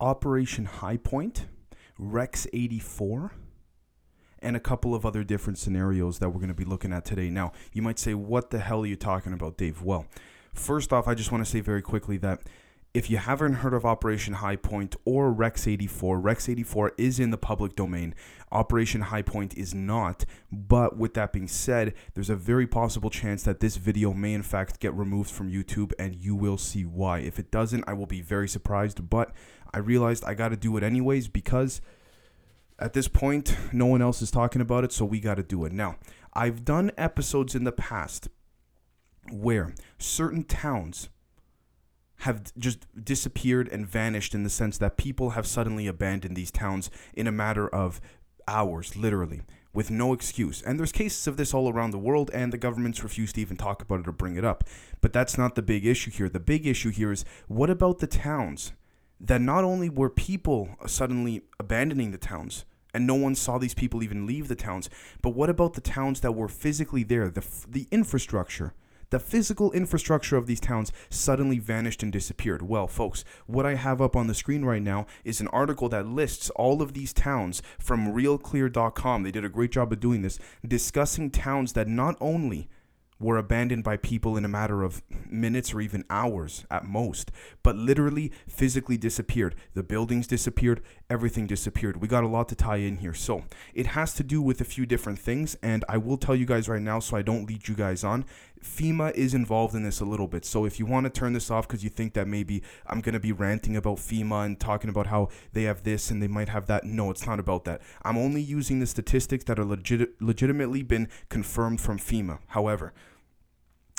Operation High Point, Rex 84, and a couple of other different scenarios that we're going to be looking at today. Now, you might say, what the hell are you talking about, Dave? Well, first off, I just want to say very quickly that if you haven't heard of Operation High Point or Rex 84, Rex 84 is in the public domain. Operation High Point is not. But with that being said, there's a very possible chance that this video may in fact get removed from YouTube, and you will see why. If it doesn't, I will be very surprised. But I realized I got to do it anyways because at this point, no one else is talking about it, so we got to do it. Now, I've done episodes in the past where certain towns have just disappeared and vanished in the sense that people have suddenly abandoned these towns in a matter of hours, literally, with no excuse. And there's cases of this all around the world, and the governments refuse to even talk about it or bring it up. But that's not the big issue here. The big issue here is what about the towns that not only were people suddenly abandoning the towns, and no one saw these people even leave the towns, but what about the towns that were physically there, the, the infrastructure? the physical infrastructure of these towns suddenly vanished and disappeared. Well, folks, what I have up on the screen right now is an article that lists all of these towns from realclear.com. They did a great job of doing this, discussing towns that not only were abandoned by people in a matter of minutes or even hours at most, but literally physically disappeared. The buildings disappeared, everything disappeared. We got a lot to tie in here. So it has to do with a few different things, and I will tell you guys right now so I don't lead you guys on. FEMA is involved in this a little bit. So if you want to turn this off because you think that maybe I'm going to be ranting about FEMA and talking about how they have this and they might have that, no, it's not about that. I'm only using the statistics that are legit- legitimately been confirmed from FEMA. However,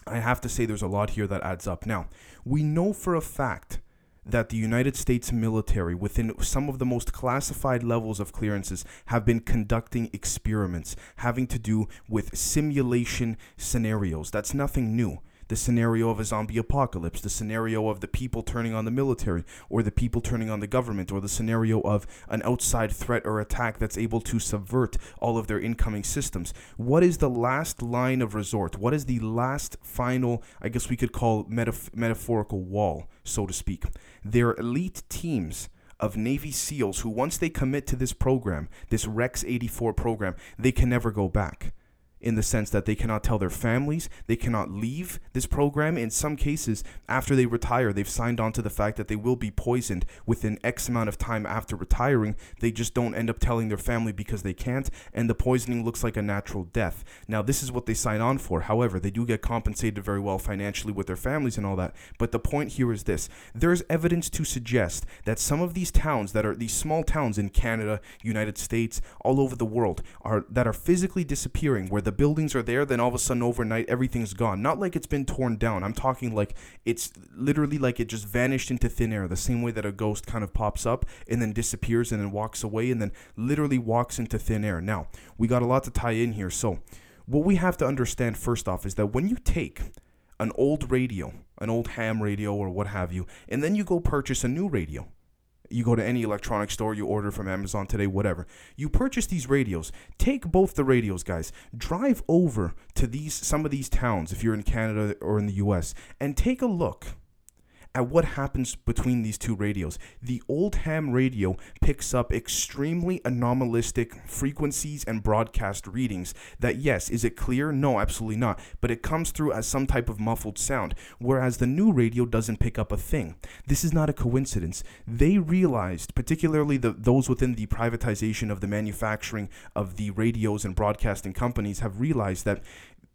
I have to say there's a lot here that adds up. Now, we know for a fact that the United States military, within some of the most classified levels of clearances, have been conducting experiments having to do with simulation scenarios. That's nothing new the scenario of a zombie apocalypse, the scenario of the people turning on the military, or the people turning on the government, or the scenario of an outside threat or attack that's able to subvert all of their incoming systems. What is the last line of resort? What is the last final, I guess we could call metaf- metaphorical wall, so to speak? They're elite teams of Navy SEALs who, once they commit to this program, this Rex 84 program, they can never go back in the sense that they cannot tell their families, they cannot leave this program. In some cases, after they retire, they've signed on to the fact that they will be poisoned within X amount of time after retiring. They just don't end up telling their family because they can't, and the poisoning looks like a natural death. Now, this is what they sign on for. However, they do get compensated very well financially with their families and all that. But the point here is this there's evidence to suggest that some of these towns that are these small towns in Canada, United States, all over the world, are that are physically disappearing where the the buildings are there, then all of a sudden overnight everything's gone. Not like it's been torn down. I'm talking like it's literally like it just vanished into thin air, the same way that a ghost kind of pops up and then disappears and then walks away and then literally walks into thin air. Now, we got a lot to tie in here. So, what we have to understand first off is that when you take an old radio, an old ham radio or what have you, and then you go purchase a new radio, you go to any electronic store, you order from Amazon today, whatever. You purchase these radios. Take both the radios, guys. Drive over to these some of these towns if you're in Canada or in the US and take a look at what happens between these two radios. The old ham radio picks up extremely anomalistic frequencies and broadcast readings that, yes, is it clear? No, absolutely not. But it comes through as some type of muffled sound, whereas the new radio doesn't pick up a thing. This is not a coincidence. They realized, particularly the, those within the privatization of the manufacturing of the radios and broadcasting companies, have realized that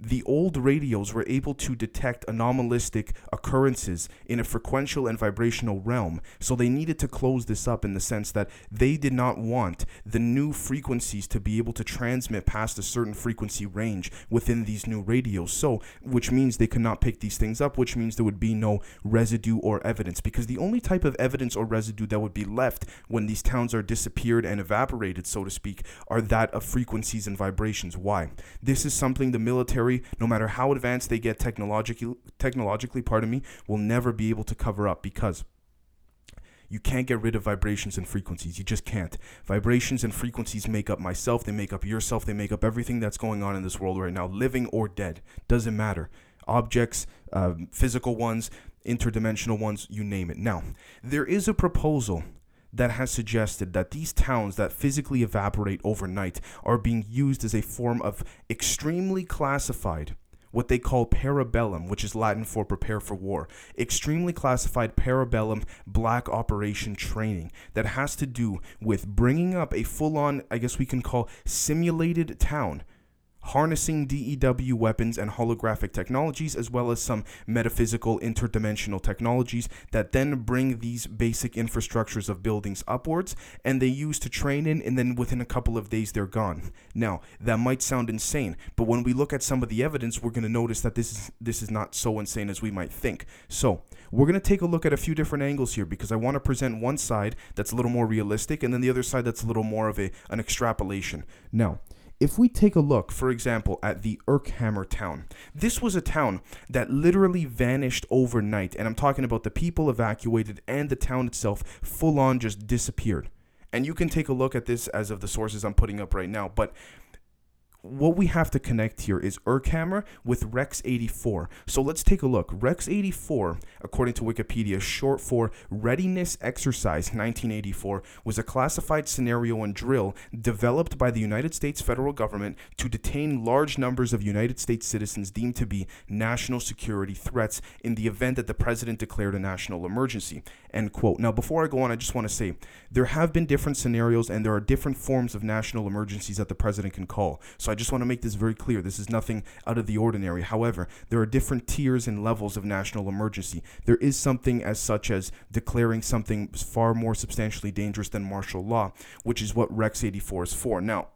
the old radios were able to detect anomalistic occurrences in a frequential and vibrational realm. So they needed to close this up in the sense that they did not want the new frequencies to be able to transmit past a certain frequency range within these new radios. So, which means they could not pick these things up, which means there would be no residue or evidence. Because the only type of evidence or residue that would be left when these towns are disappeared and evaporated, so to speak, are that of frequencies and vibrations. Why? This is something the military no matter how advanced they get technologically, technologically, pardon me, will never be able to cover up because you can't get rid of vibrations and frequencies. You just can't. Vibrations and frequencies make up myself, they make up yourself, they make up everything that's going on in this world right now, living or dead. Doesn't matter. Objects, uh, physical ones, interdimensional ones, you name it. Now, there is a proposal that has suggested that these towns that physically evaporate overnight are being used as a form of extremely classified what they call parabellum, which is Latin for prepare for war, extremely classified parabellum black operation training that has to do with bringing up a full on, I guess we can call simulated town harnessing DEW weapons and holographic technologies, as well as some metaphysical interdimensional technologies that then bring these basic infrastructures of buildings upwards and they use to train in, and then within a couple of days they're gone. Now, that might sound insane, but when we look at some of the evidence, we're going to notice that this is this is not so insane as we might think. So, we're going to take a look at a few different angles here because I want to present one side that's a little more realistic and then the other side that's a little more of a an extrapolation. Now, if we take a look, for example, at the Urkhammer town, this was a town that literally vanished overnight. And I'm talking about the people evacuated and the town itself full on just disappeared. And you can take a look at this as of the sources I'm putting up right now. But what we have to connect here is Urkhammer with Rex 84. So let's take a look. Rex 84, according to Wikipedia, short for Readiness Exercise 1984, was a classified scenario and drill developed by the United States federal government to detain large numbers of United States citizens deemed to be national security threats in the event that the president declared a national emergency. End quote. Now, before I go on, I just want to say there have been different scenarios and there are different forms of national emergencies that the president can call. So I just want to make this very clear. This is nothing out of the ordinary. However, there are different tiers and levels of national emergency. There is something as such as declaring something far more substantially dangerous than martial law, which is what Rex 84 is for. Now,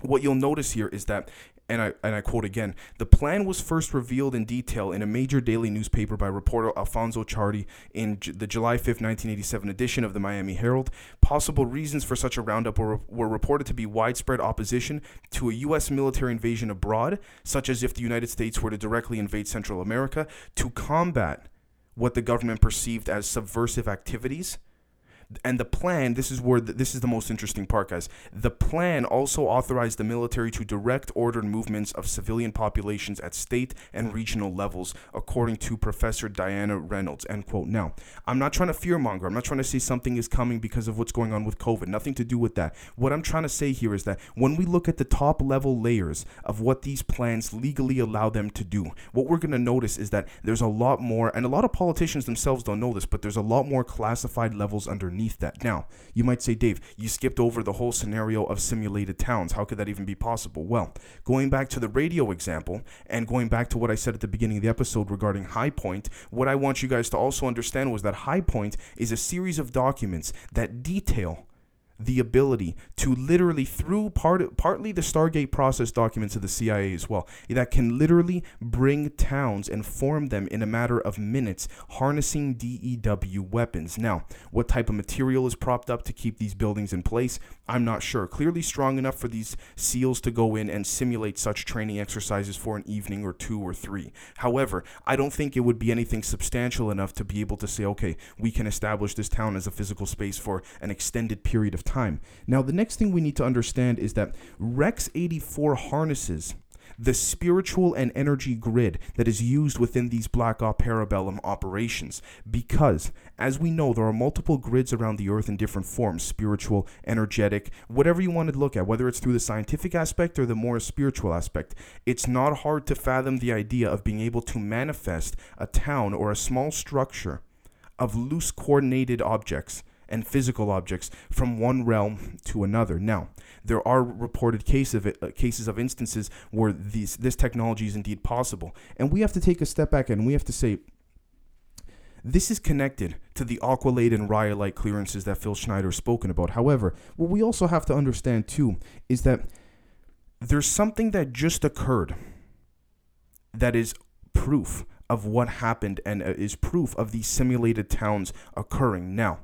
what you'll notice here is that and I, and I quote again, the plan was first revealed in detail in a major daily newspaper by reporter Alfonso Chardy in J- the July 5, 1987 edition of the Miami Herald. Possible reasons for such a roundup were, were reported to be widespread opposition to a U.S. military invasion abroad, such as if the United States were to directly invade Central America, to combat what the government perceived as subversive activities and the plan this is where the, this is the most interesting part guys. The plan also authorized the military to direct ordered movements of civilian populations at state and regional levels according to professor diana reynolds end quote. Now i'm not trying to fearmonger. I'm not trying to say something is coming because of what's going on with covid. Nothing to do with that. What i'm trying to say here is that when we look at the top level layers of what these plans legally allow them to do what we're going to notice is that there's a lot more and a lot of politicians themselves don't know this but there's a lot more classified levels underneath underneath that. Now, you might say, Dave, you skipped over the whole scenario of simulated towns. How could that even be possible? Well, going back to the radio example and going back to what I said at the beginning of the episode regarding High Point, what I want you guys to also understand was that High Point is a series of documents that detail the ability to literally through part partly the Stargate process documents of the CIA as well that can literally bring towns and form them in a matter of minutes harnessing DEW weapons. Now, what type of material is propped up to keep these buildings in place? I'm not sure. Clearly strong enough for these SEALs to go in and simulate such training exercises for an evening or two or three. However, I don't think it would be anything substantial enough to be able to say, okay, we can establish this town as a physical space for an extended period of time. Now, the next thing we need to understand is that Rex 84 harnesses the spiritual and energy grid that is used within these Black Ops Parabellum operations. Because, as we know, there are multiple grids around the Earth in different forms spiritual, energetic, whatever you want to look at, whether it's through the scientific aspect or the more spiritual aspect. It's not hard to fathom the idea of being able to manifest a town or a small structure of loose coordinated objects and physical objects from one realm to another. Now, there are reported case of it, uh, cases of instances where these, this technology is indeed possible. And we have to take a step back and we have to say, this is connected to the Aquacade and Rhyolite clearances that Phil Schneider has spoken about. However, what we also have to understand too is that there's something that just occurred that is proof of what happened and uh, is proof of these simulated towns occurring. Now,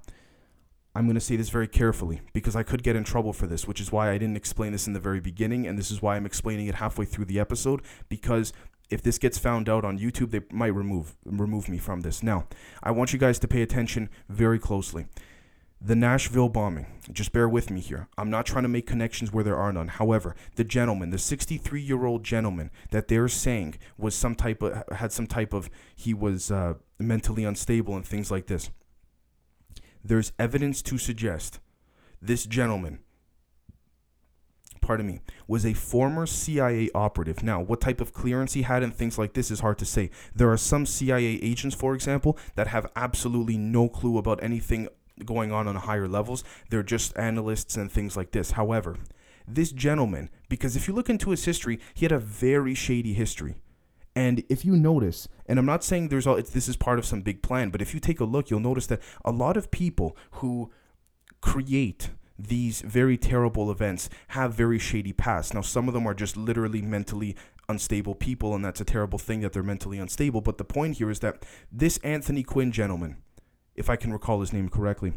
I'm going to say this very carefully because I could get in trouble for this, which is why I didn't explain this in the very beginning. And this is why I'm explaining it halfway through the episode because if this gets found out on YouTube, they might remove remove me from this. Now, I want you guys to pay attention very closely. The Nashville bombing, just bear with me here. I'm not trying to make connections where there are none. However, the gentleman, the 63 year old gentleman that they're saying was some type of, had some type of, he was uh, mentally unstable and things like this there's evidence to suggest this gentleman pardon me, was a former CIA operative. Now, what type of clearance he had and things like this is hard to say. There are some CIA agents, for example, that have absolutely no clue about anything going on on higher levels. They're just analysts and things like this. However, this gentleman, because if you look into his history, he had a very shady history. And if you notice, and I'm not saying there's all this is part of some big plan, but if you take a look, you'll notice that a lot of people who create these very terrible events have very shady pasts. Now, some of them are just literally mentally unstable people, and that's a terrible thing that they're mentally unstable. But the point here is that this Anthony Quinn gentleman, if I can recall his name correctly,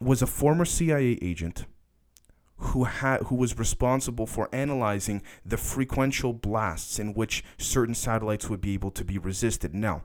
was a former CIA agent who had who was responsible for analyzing the frequential blasts in which certain satellites would be able to be resisted. Now,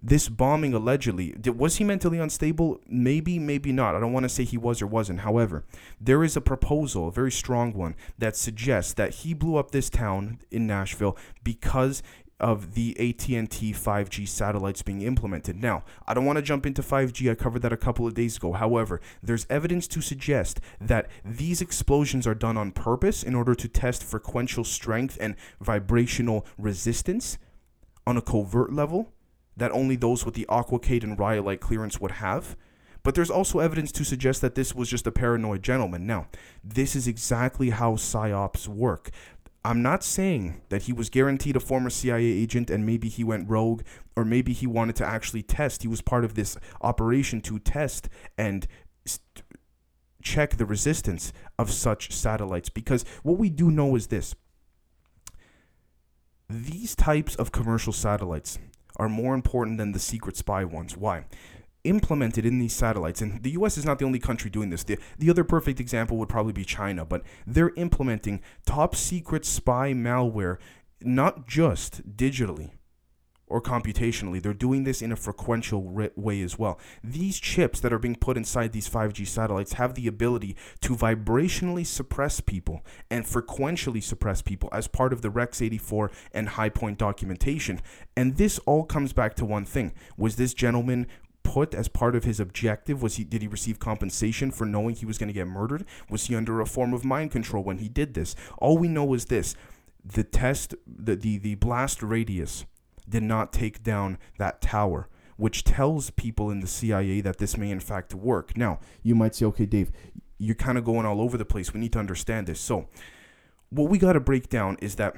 this bombing allegedly was he mentally unstable? Maybe maybe not. I don't want to say he was or wasn't. However there is a proposal a very strong one that suggests that he blew up this town in nashville because of the AT&T 5G satellites being implemented. Now, I don't want to jump into 5G. I covered that a couple of days ago. However, there's evidence to suggest that these explosions are done on purpose in order to test frequential strength and vibrational resistance on a covert level that only those with the Aquacade and Rhyolite clearance would have. But there's also evidence to suggest that this was just a paranoid gentleman. Now, this is exactly how psyops work. I'm not saying that he was guaranteed a former CIA agent and maybe he went rogue or maybe he wanted to actually test. He was part of this operation to test and st- check the resistance of such satellites because what we do know is this these types of commercial satellites are more important than the secret spy ones. Why? Implemented in these satellites, and the US is not the only country doing this. The, the other perfect example would probably be China, but they're implementing top secret spy malware not just digitally, or computationally. They're doing this in a frequential way as well. These chips that are being put inside these 5G satellites have the ability to vibrationally suppress people and frequentially suppress people as part of the Rex 84 and High Point documentation. And this all comes back to one thing. Was this gentleman put as part of his objective was he did he receive compensation for knowing he was going to get murdered was he under a form of mind control when he did this all we know is this the test the the, the blast radius did not take down that tower, which tells people in the CIA that this may in fact work. Now, you might say, okay, Dave, you're kind of going all over the place. We need to understand this. So, what we got to break down is that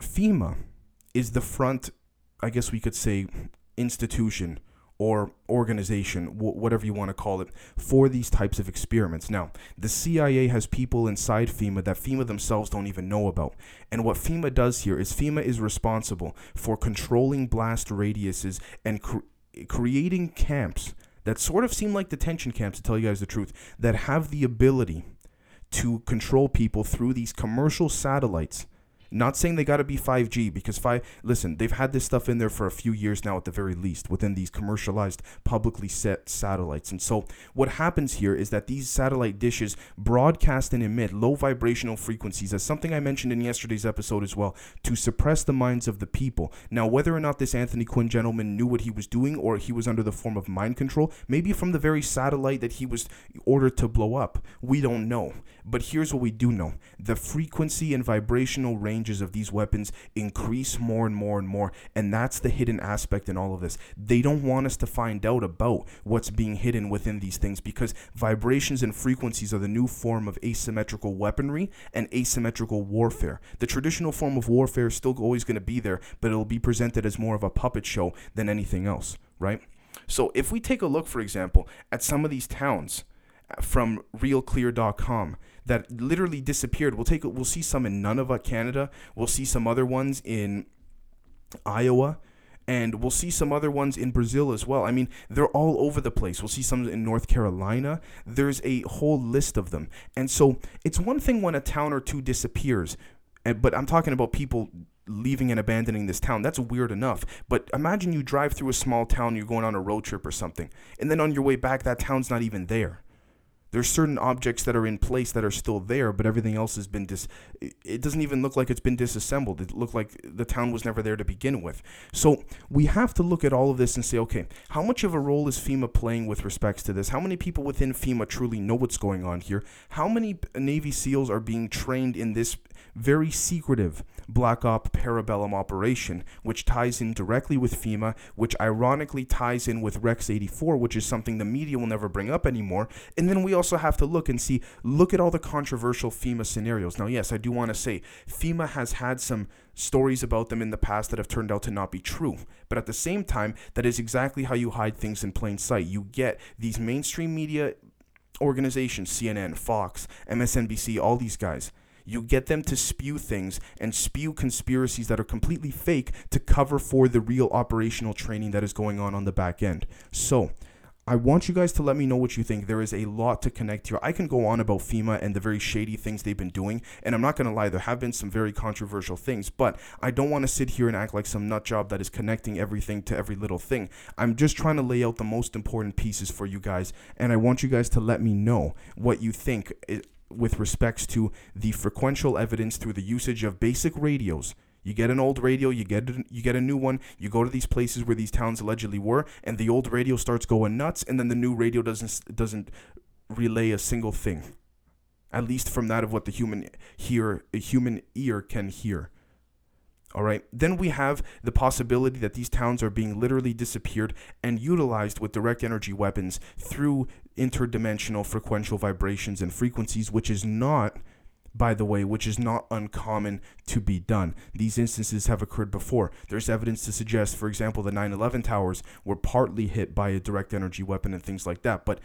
FEMA is the front, I guess we could say, institution or organization, wh- whatever you want to call it, for these types of experiments. Now, the CIA has people inside FEMA that FEMA themselves don't even know about. And what FEMA does here is FEMA is responsible for controlling blast radiuses and cr- creating camps that sort of seem like detention camps, to tell you guys the truth, that have the ability to control people through these commercial satellites not saying they got to be 5G because five. Listen, they've had this stuff in there for a few years now, at the very least, within these commercialized, publicly set satellites. And so, what happens here is that these satellite dishes broadcast and emit low vibrational frequencies, as something I mentioned in yesterday's episode as well, to suppress the minds of the people. Now, whether or not this Anthony Quinn gentleman knew what he was doing, or he was under the form of mind control, maybe from the very satellite that he was ordered to blow up, we don't know. But here's what we do know: the frequency and vibrational range of these weapons increase more and more and more. And that's the hidden aspect in all of this. They don't want us to find out about what's being hidden within these things because vibrations and frequencies are the new form of asymmetrical weaponry and asymmetrical warfare. The traditional form of warfare is still always going to be there, but it'll be presented as more of a puppet show than anything else, right? So if we take a look, for example, at some of these towns uh, from realclear.com, that literally disappeared. We'll take we'll see some in Nunavut, uh, Canada. We'll see some other ones in Iowa and we'll see some other ones in Brazil as well. I mean, they're all over the place. We'll see some in North Carolina. There's a whole list of them. And so it's one thing when a town or two disappears, eh, but I'm talking about people leaving and abandoning this town. That's weird enough. But imagine you drive through a small town, you're going on a road trip or something, and then on your way back, that town's not even there There's certain objects that are in place that are still there, but everything else has been dis. It doesn't even look like it's been disassembled. It looked like the town was never there to begin with. So we have to look at all of this and say, okay, how much of a role is FEMA playing with respects to this? How many people within FEMA truly know what's going on here? How many Navy SEALs are being trained in this very secretive Black Op Parabellum operation, which ties in directly with FEMA, which ironically ties in with Rex 84, which is something the media will never bring up anymore. And then we also have to look and see, look at all the controversial FEMA scenarios. Now, yes, I do want to say FEMA has had some stories about them in the past that have turned out to not be true. But at the same time, that is exactly how you hide things in plain sight. You get these mainstream media organizations, CNN, Fox, MSNBC, all these guys you get them to spew things and spew conspiracies that are completely fake to cover for the real operational training that is going on on the back end. So, I want you guys to let me know what you think. There is a lot to connect here. I can go on about FEMA and the very shady things they've been doing, and I'm not going to lie, there have been some very controversial things, but I don't want to sit here and act like some nut job that is connecting everything to every little thing. I'm just trying to lay out the most important pieces for you guys, and I want you guys to let me know what you think eh, with respects to the frequential evidence through the usage of basic radios. You get an old radio, you get a, you get a new one. You go to these places where these towns allegedly were, and the old radio starts going nuts, and then the new radio doesn't doesn't relay a single thing, at least from that of what the human hear a human ear can hear. All right. Then we have the possibility that these towns are being literally disappeared and utilized with direct energy weapons through interdimensional frequential vibrations and frequencies, which is not, by the way, which is not uncommon to be done. These instances have occurred before. There's evidence to suggest, for example, the 9 11 towers were partly hit by a direct energy weapon and things like that. But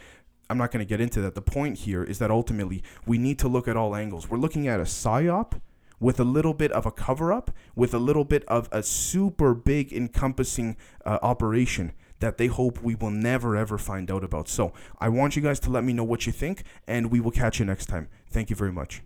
I'm not going to get into that. The point here is that ultimately we need to look at all angles. We're looking at a psyop with a little bit of a cover up, with a little bit of a super big encompassing uh, operation that they hope we will never ever find out about. So I want you guys to let me know what you think, and we will catch you next time. Thank you very much.